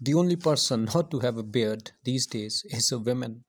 The only person not to have a beard these days is a woman.